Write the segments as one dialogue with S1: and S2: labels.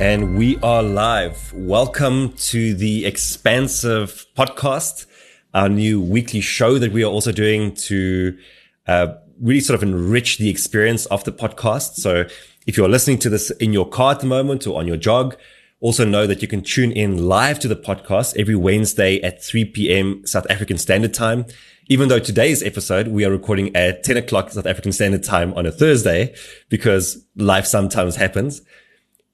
S1: And we are live. Welcome to the Expansive podcast, our new weekly show that we are also doing to uh, really sort of enrich the experience of the podcast. So if you're listening to this in your car at the moment or on your jog, also know that you can tune in live to the podcast every Wednesday at 3 p.m. South African Standard Time. Even though today's episode, we are recording at 10 o'clock South African Standard Time on a Thursday because life sometimes happens.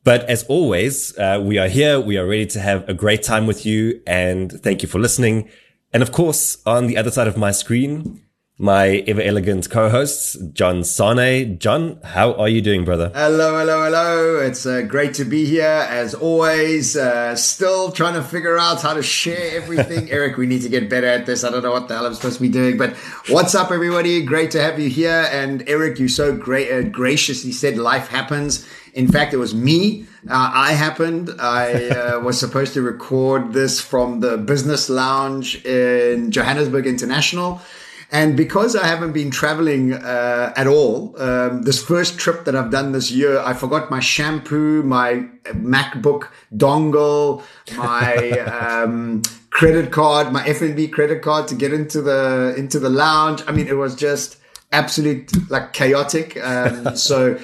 S1: But as always, uh, we are here. We are ready to have a great time with you. And thank you for listening. And of course, on the other side of my screen, my ever elegant co-hosts, John Sane. John, how are you doing, brother?
S2: Hello, hello, hello. It's uh, great to be here as always. Uh, still trying to figure out how to share everything. Eric, we need to get better at this. I don't know what the hell I'm supposed to be doing, but what's up, everybody? Great to have you here. And Eric, you so great, uh, graciously said life happens. In fact, it was me. Uh, I happened. I uh, was supposed to record this from the business lounge in Johannesburg International. And because I haven't been traveling uh, at all, um, this first trip that I've done this year, I forgot my shampoo, my MacBook dongle, my um, credit card, my FNB credit card to get into the into the lounge. I mean, it was just absolute like chaotic. Um, so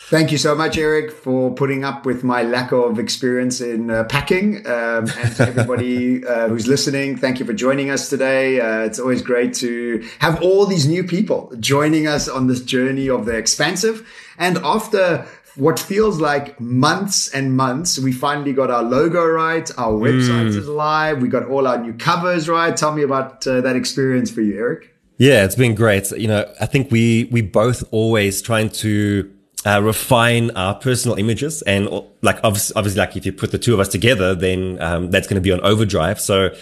S2: Thank you so much, Eric, for putting up with my lack of experience in uh, packing. Um, and to everybody uh, who's listening, thank you for joining us today. Uh, it's always great to have all these new people joining us on this journey of the expansive. And after what feels like months and months, we finally got our logo right. Our website mm. is live. We got all our new covers right. Tell me about uh, that experience for you, Eric.
S1: Yeah, it's been great. You know, I think we we both always trying to uh, refine our personal images and like obviously, obviously, like if you put the two of us together, then um, that's going to be on overdrive. So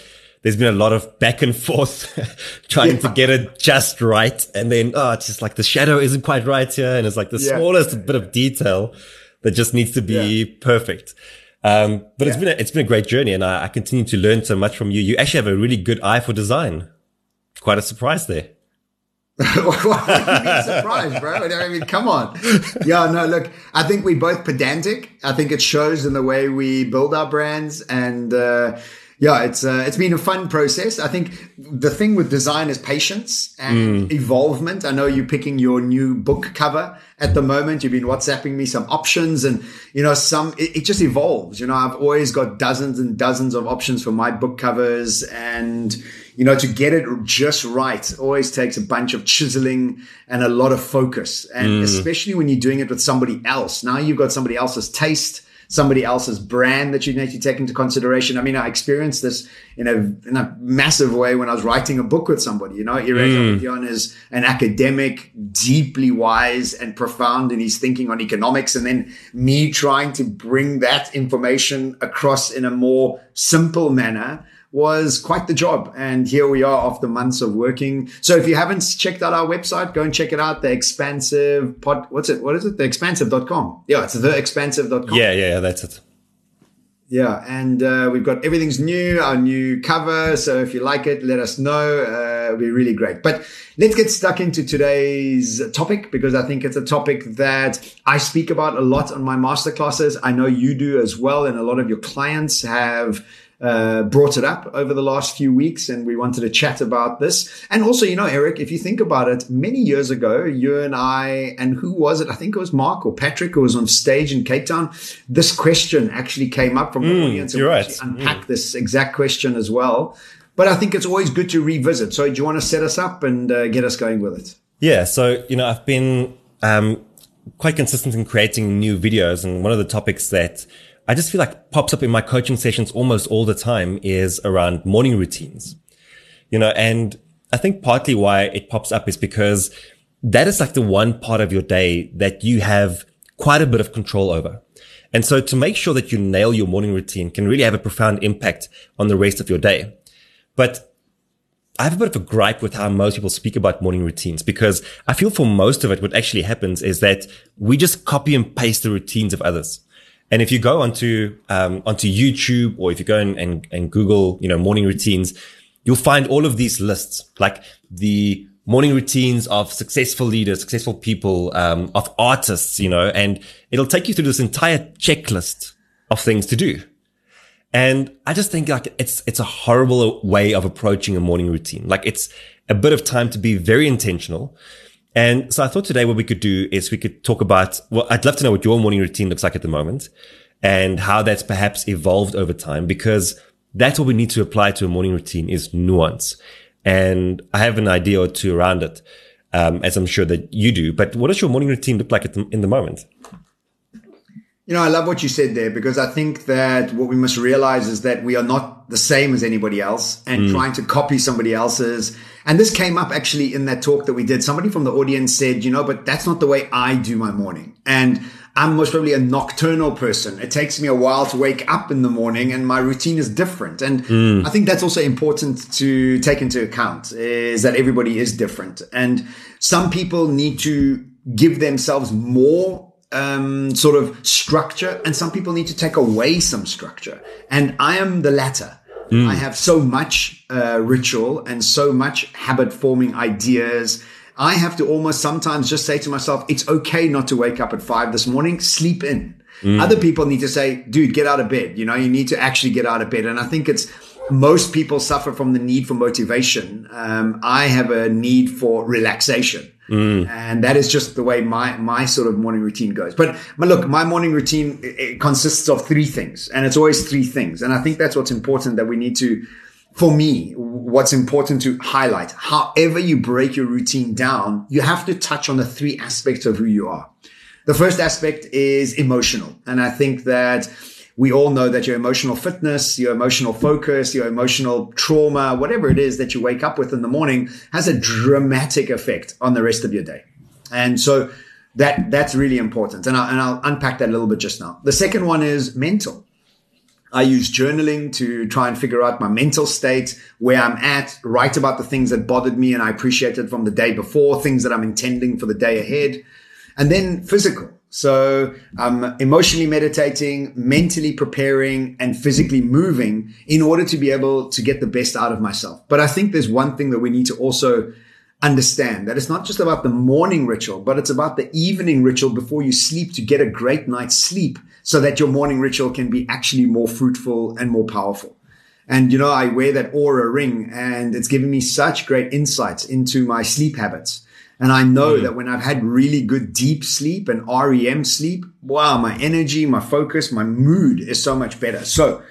S1: there's been a lot of back and forth trying yeah. to get it just right. And then, oh, it's just like the shadow isn't quite right here. And it's like the yeah. smallest bit of detail that just needs to be yeah. perfect. Um, but it's been, a, it's been a great journey and I, I continue to learn so much from you. You actually have a really good eye for design. Quite a surprise there.
S2: surprised, bro? I mean, come on. Yeah, no, look, I think we're both pedantic. I think it shows in the way we build our brands and, uh, yeah, it's uh, it's been a fun process. I think the thing with design is patience and mm. evolvement. I know you're picking your new book cover at the moment. You've been WhatsApping me some options, and you know some it, it just evolves. You know, I've always got dozens and dozens of options for my book covers, and you know to get it just right always takes a bunch of chiseling and a lot of focus, and mm. especially when you're doing it with somebody else. Now you've got somebody else's taste somebody else's brand that you need to take into consideration. I mean, I experienced this in a, in a massive way when I was writing a book with somebody, you know, Iraj mm. is an academic, deeply wise and profound in his thinking on economics. And then me trying to bring that information across in a more simple manner was quite the job. And here we are after months of working. So if you haven't checked out our website, go and check it out. The expansive pod, what's it? What is it? The expansive.com. Yeah, it's the expansive.com.
S1: Yeah, yeah, yeah, that's it.
S2: Yeah, and uh, we've got everything's new, our new cover. So if you like it, let us know. Uh, it'll be really great. But let's get stuck into today's topic because I think it's a topic that I speak about a lot on my masterclasses. I know you do as well, and a lot of your clients have uh, brought it up over the last few weeks and we wanted to chat about this. And also, you know, Eric, if you think about it, many years ago, you and I, and who was it? I think it was Mark or Patrick who was on stage in Cape Town. This question actually came up from the mm, audience.
S1: You're right.
S2: Unpack mm. this exact question as well. But I think it's always good to revisit. So do you want to set us up and uh, get us going with it?
S1: Yeah. So, you know, I've been, um, quite consistent in creating new videos. And one of the topics that I just feel like pops up in my coaching sessions almost all the time is around morning routines, you know, and I think partly why it pops up is because that is like the one part of your day that you have quite a bit of control over. And so to make sure that you nail your morning routine can really have a profound impact on the rest of your day. But I have a bit of a gripe with how most people speak about morning routines because I feel for most of it, what actually happens is that we just copy and paste the routines of others. And if you go onto, um, onto YouTube or if you go and, and, and Google, you know, morning routines, you'll find all of these lists, like the morning routines of successful leaders, successful people, um, of artists, you know, and it'll take you through this entire checklist of things to do. And I just think like it's, it's a horrible way of approaching a morning routine. Like it's a bit of time to be very intentional. And so I thought today what we could do is we could talk about, well, I'd love to know what your morning routine looks like at the moment and how that's perhaps evolved over time because that's what we need to apply to a morning routine is nuance. And I have an idea or two around it, um, as I'm sure that you do. But what does your morning routine look like the, in the moment?
S2: You know, I love what you said there because I think that what we must realize is that we are not the same as anybody else and mm. trying to copy somebody else's. And this came up actually in that talk that we did. Somebody from the audience said, you know, but that's not the way I do my morning. And I'm most probably a nocturnal person. It takes me a while to wake up in the morning and my routine is different. And mm. I think that's also important to take into account is that everybody is different. And some people need to give themselves more um, sort of structure, and some people need to take away some structure. And I am the latter. Mm. I have so much uh, ritual and so much habit forming ideas. I have to almost sometimes just say to myself, it's okay not to wake up at five this morning, sleep in. Mm. Other people need to say, dude, get out of bed. You know, you need to actually get out of bed. And I think it's, most people suffer from the need for motivation. Um, I have a need for relaxation. Mm. And that is just the way my, my sort of morning routine goes. But, but look, my morning routine it consists of three things and it's always three things. And I think that's what's important that we need to, for me, what's important to highlight. However you break your routine down, you have to touch on the three aspects of who you are. The first aspect is emotional. And I think that we all know that your emotional fitness, your emotional focus, your emotional trauma, whatever it is that you wake up with in the morning has a dramatic effect on the rest of your day. And so that, that's really important. And, I, and I'll unpack that a little bit just now. The second one is mental. I use journaling to try and figure out my mental state, where I'm at, write about the things that bothered me and I appreciated from the day before, things that I'm intending for the day ahead. And then physical. So I'm emotionally meditating, mentally preparing and physically moving in order to be able to get the best out of myself. But I think there's one thing that we need to also understand that it's not just about the morning ritual, but it's about the evening ritual before you sleep to get a great night's sleep so that your morning ritual can be actually more fruitful and more powerful. And you know, I wear that Oura ring and it's given me such great insights into my sleep habits. And I know mm. that when I've had really good deep sleep and REM sleep, wow, my energy, my focus, my mood is so much better. So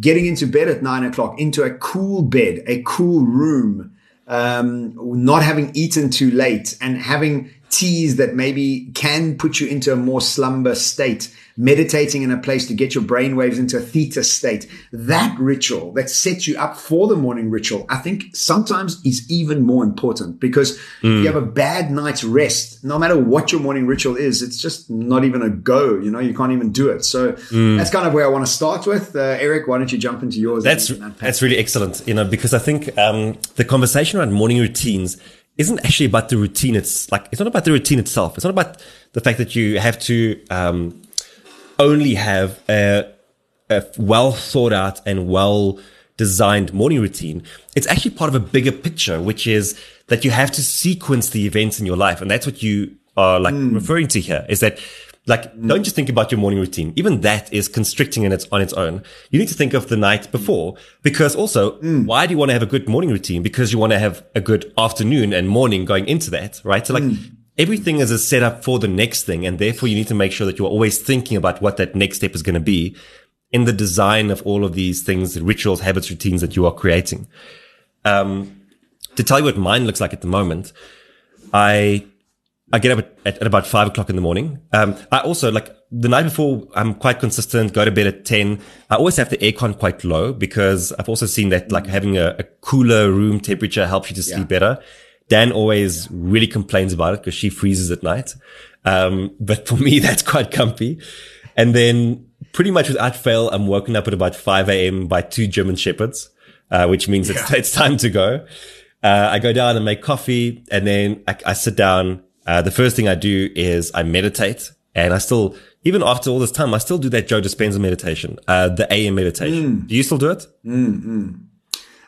S2: getting into bed at nine o'clock, into a cool bed, a cool room, um, not having eaten too late and having teas that maybe can put you into a more slumber state meditating in a place to get your brain waves into a theta state. That ritual that sets you up for the morning ritual, I think sometimes is even more important because mm. you have a bad night's rest, no matter what your morning ritual is, it's just not even a go. You know, you can't even do it. So mm. that's kind of where I want to start with. Uh, Eric, why don't you jump into yours?
S1: That's, that's really excellent. You know, because I think, um, the conversation around morning routines isn't actually about the routine. It's like, it's not about the routine itself. It's not about the fact that you have to, um, only have a, a well thought out and well designed morning routine. It's actually part of a bigger picture, which is that you have to sequence the events in your life. And that's what you are like mm. referring to here is that like, mm. don't just think about your morning routine. Even that is constricting in its, on its own. You need to think of the night before because also, mm. why do you want to have a good morning routine? Because you want to have a good afternoon and morning going into that, right? So like, mm everything is a setup for the next thing. And therefore you need to make sure that you're always thinking about what that next step is going to be in the design of all of these things, rituals, habits, routines that you are creating. Um, to tell you what mine looks like at the moment, I, I get up at, at about five o'clock in the morning. Um, I also like the night before, I'm quite consistent, go to bed at 10. I always have the aircon quite low because I've also seen that like having a, a cooler room temperature helps you to sleep yeah. better. Dan always really complains about it because she freezes at night. Um, but for me, that's quite comfy. And then pretty much without fail, I'm woken up at about 5 a.m. by two German shepherds, uh, which means yeah. it's, it's time to go. Uh, I go down and make coffee and then I, I sit down. Uh, the first thing I do is I meditate and I still, even after all this time, I still do that Joe Dispenza meditation, uh, the AM meditation. Mm. Do you still do it?
S2: Mm-hmm.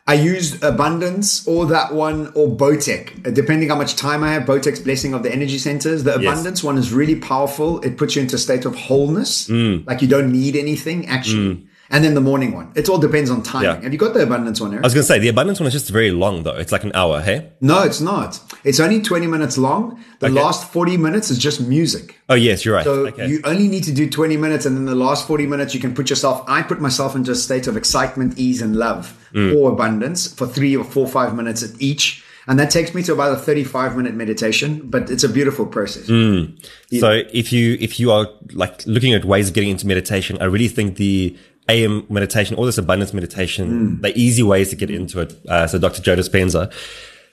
S2: I used Abundance or that one or Bowtech, uh, depending how much time I have. Bowtech's Blessing of the Energy Centers. The
S1: Yes.
S2: Abundance one is really powerful. It puts you into a state of wholeness,
S1: Mm.
S2: like you don't need anything actually. And then the morning one. It all depends on timing.
S1: Yeah.
S2: Have you got the Abundance one, Eric?
S1: I was going to say the abundance one is just very long though. It's like an hour. Hey.
S2: no, it's not. It's only 20 minutes long. The
S1: Okay.
S2: last 40 minutes is just music.
S1: Oh yes, you're right.
S2: So
S1: okay.
S2: you only need to do 20 minutes, and then the last 40 minutes, you can put yourself. I put myself into a state of excitement, ease, and love
S1: Mm.
S2: or abundance for three or four, five minutes at each. And that takes me to about a 35 minute meditation, but it's a beautiful process.
S1: Mm. So if you if you are like looking at ways of getting into meditation, I really think the AM meditation all this abundance meditation, the easy ways to get into it. Uh, so Dr. Joe Dispenza.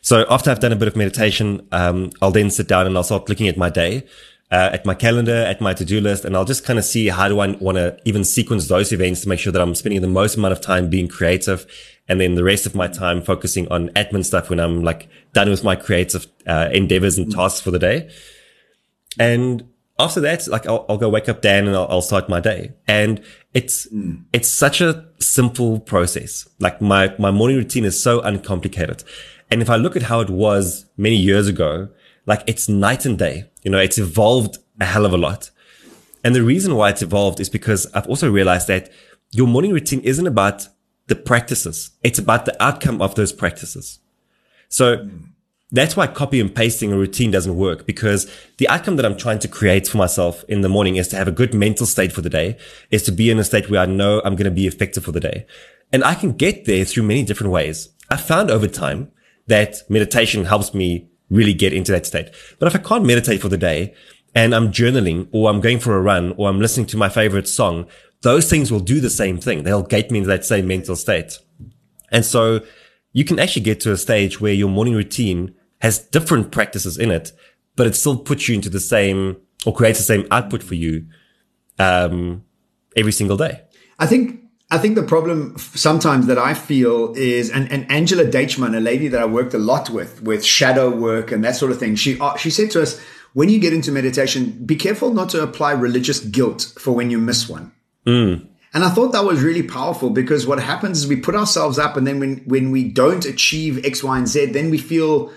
S1: So after I've done a bit of meditation, um, I'll then sit down and I'll start looking at my day, uh, at my calendar, at my to-do list, and I'll just kind of see how do I want to even sequence those events to make sure that I'm spending the most amount of time being creative, and then the rest of my time focusing on admin stuff when I'm like done with my creative uh, endeavors and tasks for the day. And after that, like I'll, I'll go wake up Dan and I'll, I'll start my day. And it's, hmm. it's such a simple process. Like my, my morning routine is so uncomplicated. And if I look at how it was many years ago, like it's night and day, you know, it's evolved a hell of a lot. And the reason why it's evolved is because I've also realized that your morning routine isn't about the practices. It's about the outcome of those practices. So hmm. That's why copy and pasting a routine doesn't work because the outcome that I'm trying to create for myself in the morning is to have a good mental state for the day, is to be in a state where I know I'm going to be effective for the day. And I can get there through many different ways. I found over time that meditation helps me really get into that state. But if I can't meditate for the day and I'm journaling or I'm going for a run or I'm listening to my favorite song, those things will do the same thing. They'll get me into that same mental state. And so you can actually get to a stage where your morning routine has different practices in it, but it still puts you into the same or creates the same output for you, um, every single day.
S2: I think I think the problem sometimes that I feel is, and, and Angela Deichmann, a lady that I worked a lot with, with shadow work and that sort of thing, she uh, she said to us, when you get into meditation, be careful not to apply religious guilt for when you miss one. And I thought that was really powerful because what happens is we put ourselves up, and then when when we don't achieve X, Y, and Z, then we feel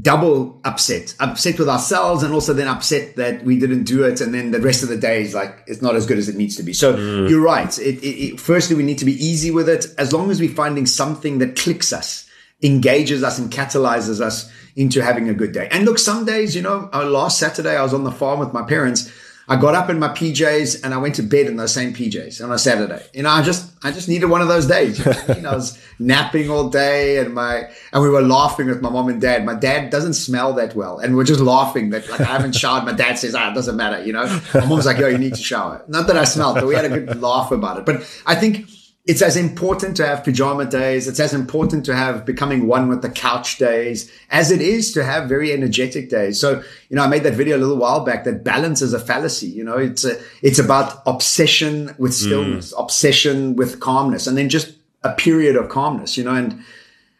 S2: double upset, upset with ourselves, and also then upset that we didn't do it, and then the rest of the day is like it's not as good as it needs to be. So mm. you're right. It, it, it, firstly, we need to be easy with it. As long as we're finding something that clicks us, engages us, and catalyzes us into having a good day. And look, some days, you know, last Saturday I was on the farm with my parents. I got up in my PJs and I went to bed in those same PJs on a Saturday. You know, I just, I just needed one of those days. You know, I, mean? I was napping all day and my, and we were laughing with my mom and dad. My dad doesn't smell that well. And we're just laughing that like I haven't showered. My dad says, ah, it doesn't matter. You know, my mom's like, yo, you need to shower. Not that I smelled, but we had a good laugh about it. But I think it's as important to have pajama days. It's as important to have becoming one with the couch days as it is to have very energetic days. So, you know, I made that video a little while back that balance is a fallacy. You know, it's a, it's about obsession with mm. stillness, obsession with calmness, and then just a period of calmness, you know, and,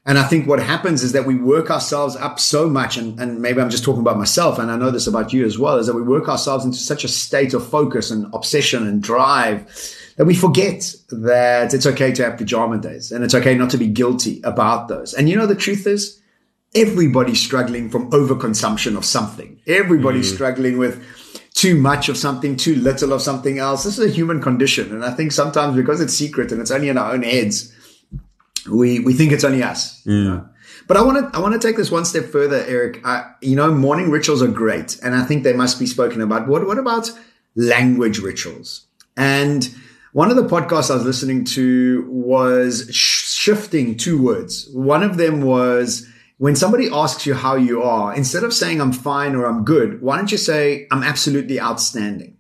S2: and I think what happens is that we work ourselves up so much, and, and maybe I'm just talking about myself, and I know this about you as well, is that we work ourselves into such a state of focus and obsession and drive that we forget that it's okay to have pajama days and it's okay not to be guilty about those. And you know, the truth is, everybody's struggling from overconsumption of something. Everybody's mm. struggling with too much of something, too little of something else. This is a human condition. And I think sometimes because it's secret and it's only in our own heads, we, we think it's only us. Mm. you know? But I want to I want to take this one step further, Eric. I, you know, morning rituals are great, and I think they must be spoken about. What what about language rituals? And one of the podcasts I was listening to was sh- shifting two words. One of them was when somebody asks you how you are, instead of saying I'm fine or I'm good, why don't you say I'm absolutely outstanding?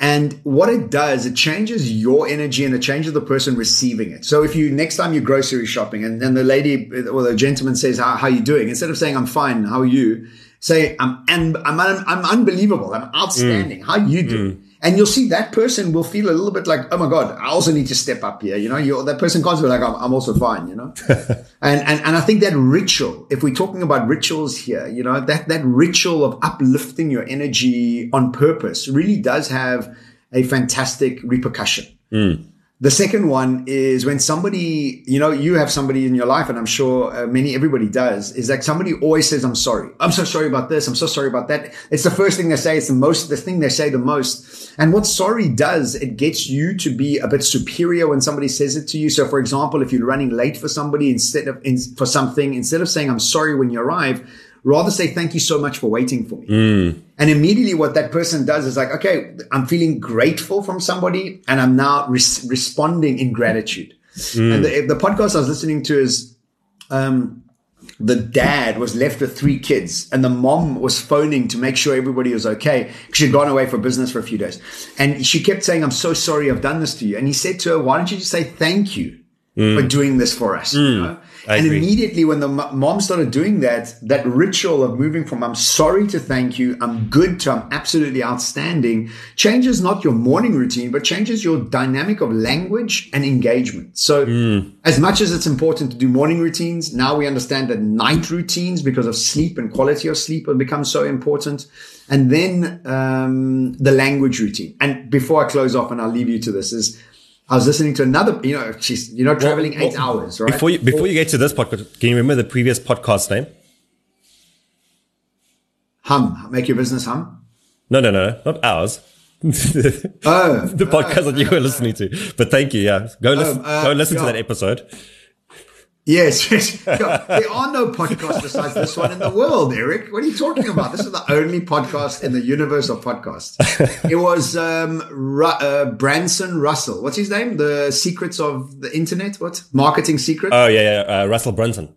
S2: And what it does, it changes your energy and it changes the person receiving it. So if you, next time you're grocery shopping and then the lady or the gentleman says, how, how are you doing? Instead of saying, I'm fine, how are you? Say, I'm, I'm, I'm, I'm unbelievable. I'm outstanding. Mm. How you do? Mm. And you'll see that person will feel a little bit like, oh my God, I also need to step up here. You know, you that person can't be like, I'm, I'm also fine, you know? and, and, and I think that ritual, if we're talking about rituals here, you know, that, that ritual of uplifting your energy on purpose really does have a fantastic repercussion. Hmm. The second one is when somebody, you know, you have somebody in your life, and I'm sure uh, many, everybody does, is that somebody always says, I'm sorry. I'm so sorry about this. I'm so sorry about that. It's the first thing they say. It's the most, the thing they say the most. And what sorry does, it gets you to be a bit superior when somebody says it to you. So for example, if you're running late for somebody instead of, in, for something, instead of saying, I'm sorry when you arrive, rather say thank you so much for waiting for me.
S1: Mm.
S2: And immediately what that person does is like, okay, I'm feeling grateful from somebody and I'm now res- responding in gratitude. Mm. And the, the, podcast I was listening to is, um, the dad was left with three kids and the mom was phoning to make sure everybody was okay. She'd gone away for business for a few days and she kept saying, I'm so sorry I've done this to you. And he said to her, why don't you just say thank you mm. for doing this for us? Mm. You know? I and agree. immediately when the mom started doing that, that ritual of moving from I'm sorry to thank you, I'm good to I'm absolutely outstanding changes not your morning routine, but changes your dynamic of language and engagement. So mm. as much as it's important to do morning routines, now we understand that night routines because of sleep and quality of sleep will become so important. And then um, the language routine. And before I close off and I'll leave you to this is I was listening to another, you know, she's, you know, traveling well, eight well, hours, right?
S1: Before you, before you get to this podcast, can you remember the previous podcast name?
S2: Hum, make your business hum.
S1: No, no, no, not ours. oh, the podcast that you were listening to. But thank you. Yeah, go listen. Um, uh, go listen yeah. to that episode.
S2: Yes, yes. there are no podcasts besides this one in the world, Eric. What are you talking about? This is the only podcast in the universe of podcasts. It was um, Ru- uh, Branson Russell. What's his name? The Secrets of the Internet. What marketing secret?
S1: Oh yeah, yeah. Uh, Russell Brunson.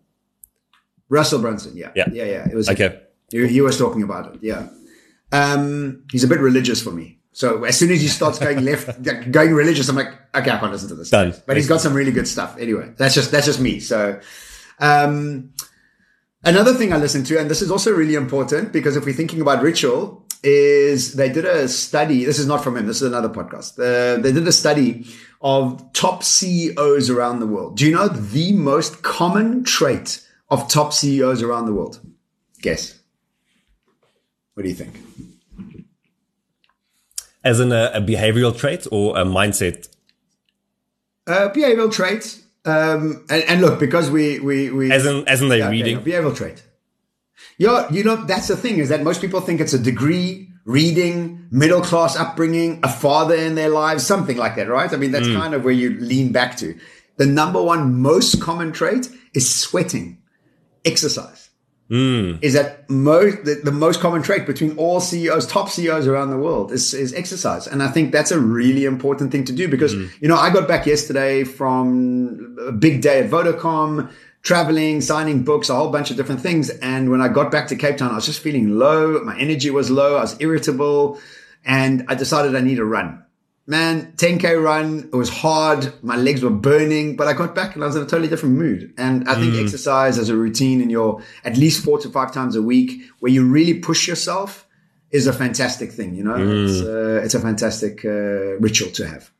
S2: Russell Brunson. Yeah,
S1: yeah,
S2: yeah, yeah. It was
S1: okay.
S2: He, he was talking about it. Yeah. Um, he's a bit religious for me. So as soon as he starts going left, going religious, I'm like, okay, I can't listen to this.
S1: Done.
S2: But he's got some really good stuff. Anyway, that's just that's just me. So, um, another thing I listened to, and this is also really important because if we're thinking about ritual, is they did a study. This is not from him. This is another podcast. Uh, they did a study of top CEOs around the world. Do you know the most common trait of top CEOs around the world? Guess. What do you think?
S1: As in a, a behavioral trait or a mindset?
S2: Uh, behavioral trait. Um, and, and, look, because we, we, we.
S1: As in, as in they yeah, reading?
S2: Okay, behavioral trait. Yeah, you know, that's the thing is that most people think it's a degree, reading, middle class upbringing, a father in their lives, something like that, right? I mean, that's mm. kind of where you lean back to. The number one most common trait is sweating, exercise
S1: mm.
S2: is that most the, the, most common trait between all CEOs, top CEOs around the world is, is exercise. And I think that's a really important thing to do because, mm. you know, I got back yesterday from a big day at Vodacom, traveling, signing books, a whole bunch of different things. And when I got back to Cape Town, I was just feeling low. My energy was low. I was irritable and I decided I need a run man, 10K run. It was hard. My legs were burning, but I got back and I was in a totally different mood. And I think mm. exercise as a routine in your at least four to five times a week where you really push yourself is a fantastic thing. You know, mm. it's, uh, it's, a fantastic uh, ritual to have.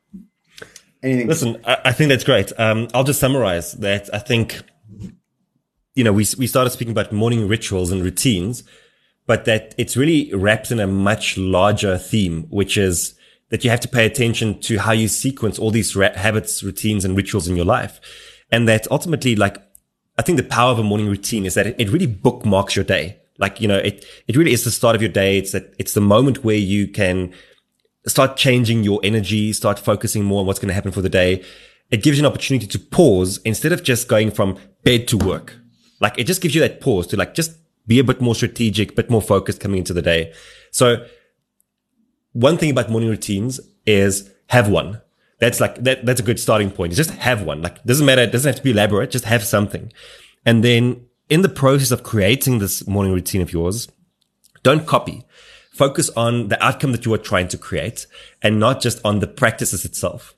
S1: Anything? Listen, I, I think that's great. Um, I'll just summarize that. I think, you know, we, we started speaking about morning rituals and routines, but that it's really wrapped in a much larger theme, which is, that you have to pay attention to how you sequence all these ra- habits, routines and rituals in your life. And that ultimately, like, I think the power of a morning routine is that it, it really bookmarks your day. Like, you know, it, it really is the start of your day. It's that it's the moment where you can start changing your energy, start focusing more on what's going to happen for the day. It gives you an opportunity to pause instead of just going from bed to work. Like it just gives you that pause to like just be a bit more strategic, a bit more focused coming into the day. So one thing about morning routines is have one. That's like, that, that's a good starting point. Just have one. Like, doesn't matter. It doesn't have to be elaborate. Just have something. And then in the process of creating this morning routine of yours, don't copy. Focus on the outcome that you are trying to create and not just on the practices itself.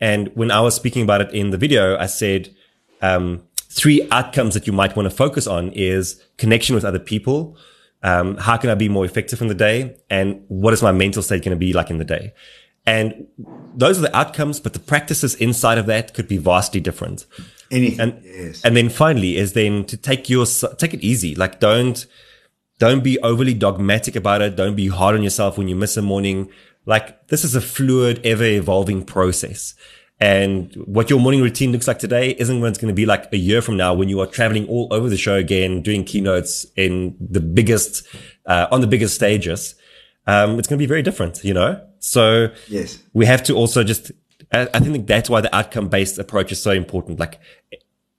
S1: And when I was speaking about it in the video, I said, um, three outcomes that you might want to focus on is connection with other people, um, how can I be more effective in the day? And what is my mental state going to be like in the day? And those are the outcomes, but the practices inside of that could be vastly different.
S2: Anything.
S1: And,
S2: yes.
S1: and then finally is then to take your, take it easy. Like don't, don't be overly dogmatic about it. Don't be hard on yourself when you miss a morning. Like this is a fluid, ever evolving process. And what your morning routine looks like today isn't what it's going to be like a year from now when you are traveling all over the show again, doing keynotes in the biggest, uh, on the biggest stages. Um, it's going to be very different, you know? So
S2: yes,
S1: we have to also just, I, I think that's why the outcome based approach is so important. Like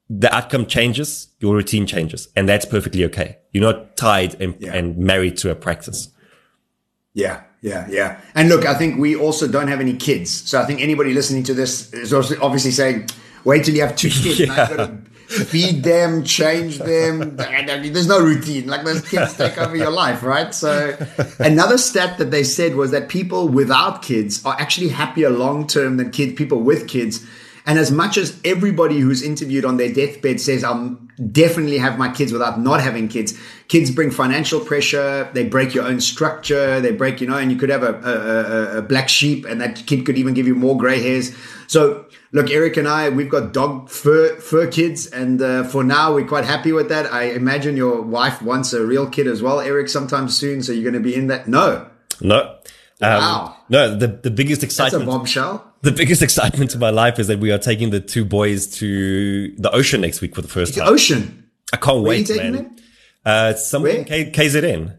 S1: the outcome changes, your routine changes, and that's perfectly okay. You're not tied and,
S2: Yeah.
S1: and married to a practice.
S2: Yeah, yeah, yeah. And look, I think we also don't have any kids. So I think anybody listening to this is obviously saying, wait till you have two kids. and I've got to feed them, change them. There's no routine. Like those kids take over your life, right? So another stat that they said was that people without kids are actually happier long term than kid people with kids. And as much as everybody who's interviewed on their deathbed says, I'll definitely have my kids without not having kids, kids bring financial pressure. They break your own structure. They break, you know, and you could have a, a, a, black sheep and that kid could even give you more gray hairs. So look, Eric and I, we've got dog fur, fur kids. And uh, for now, we're quite happy with that. I imagine your wife wants a real kid as well, Eric, sometime soon. So you're going to be in that. No,
S1: No. Um,
S2: Wow.
S1: No, the, the biggest excitement.
S2: That's a bombshell.
S1: the biggest excitement in my life is that we are taking the two boys to the ocean next week for the first
S2: The
S1: time.
S2: ocean.
S1: I can't
S2: Where
S1: wait,
S2: taking
S1: man.
S2: them?
S1: Uh, somewhere in K- KZN.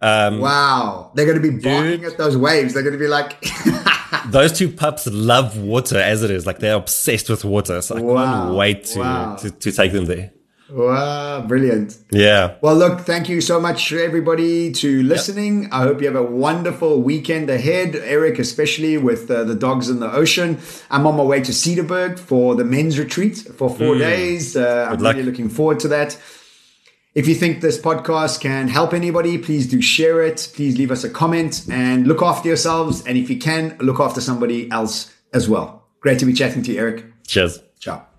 S1: Um,
S2: Wow. They're going to be barking at those waves. They're going to be like,
S1: Those two pups love water as it is. Like they're obsessed with water. So I
S2: Wow.
S1: can't wait to,
S2: Wow.
S1: to, to take them there.
S2: Wow, brilliant.
S1: Yeah.
S2: Well, look, thank you so much, everybody, to listening. I hope you have a wonderful weekend ahead, Eric, especially with uh, the dogs in the ocean. I'm on my way to Cederberg for the men's retreat for four days. Uh, I'm
S1: luck.
S2: really looking forward to that. If you think this podcast can help anybody, please do share it. Please leave us a comment and look after yourselves. And if you can, look after somebody else as well. Great to be chatting to you, Eric.
S1: Cheers.
S2: Ciao.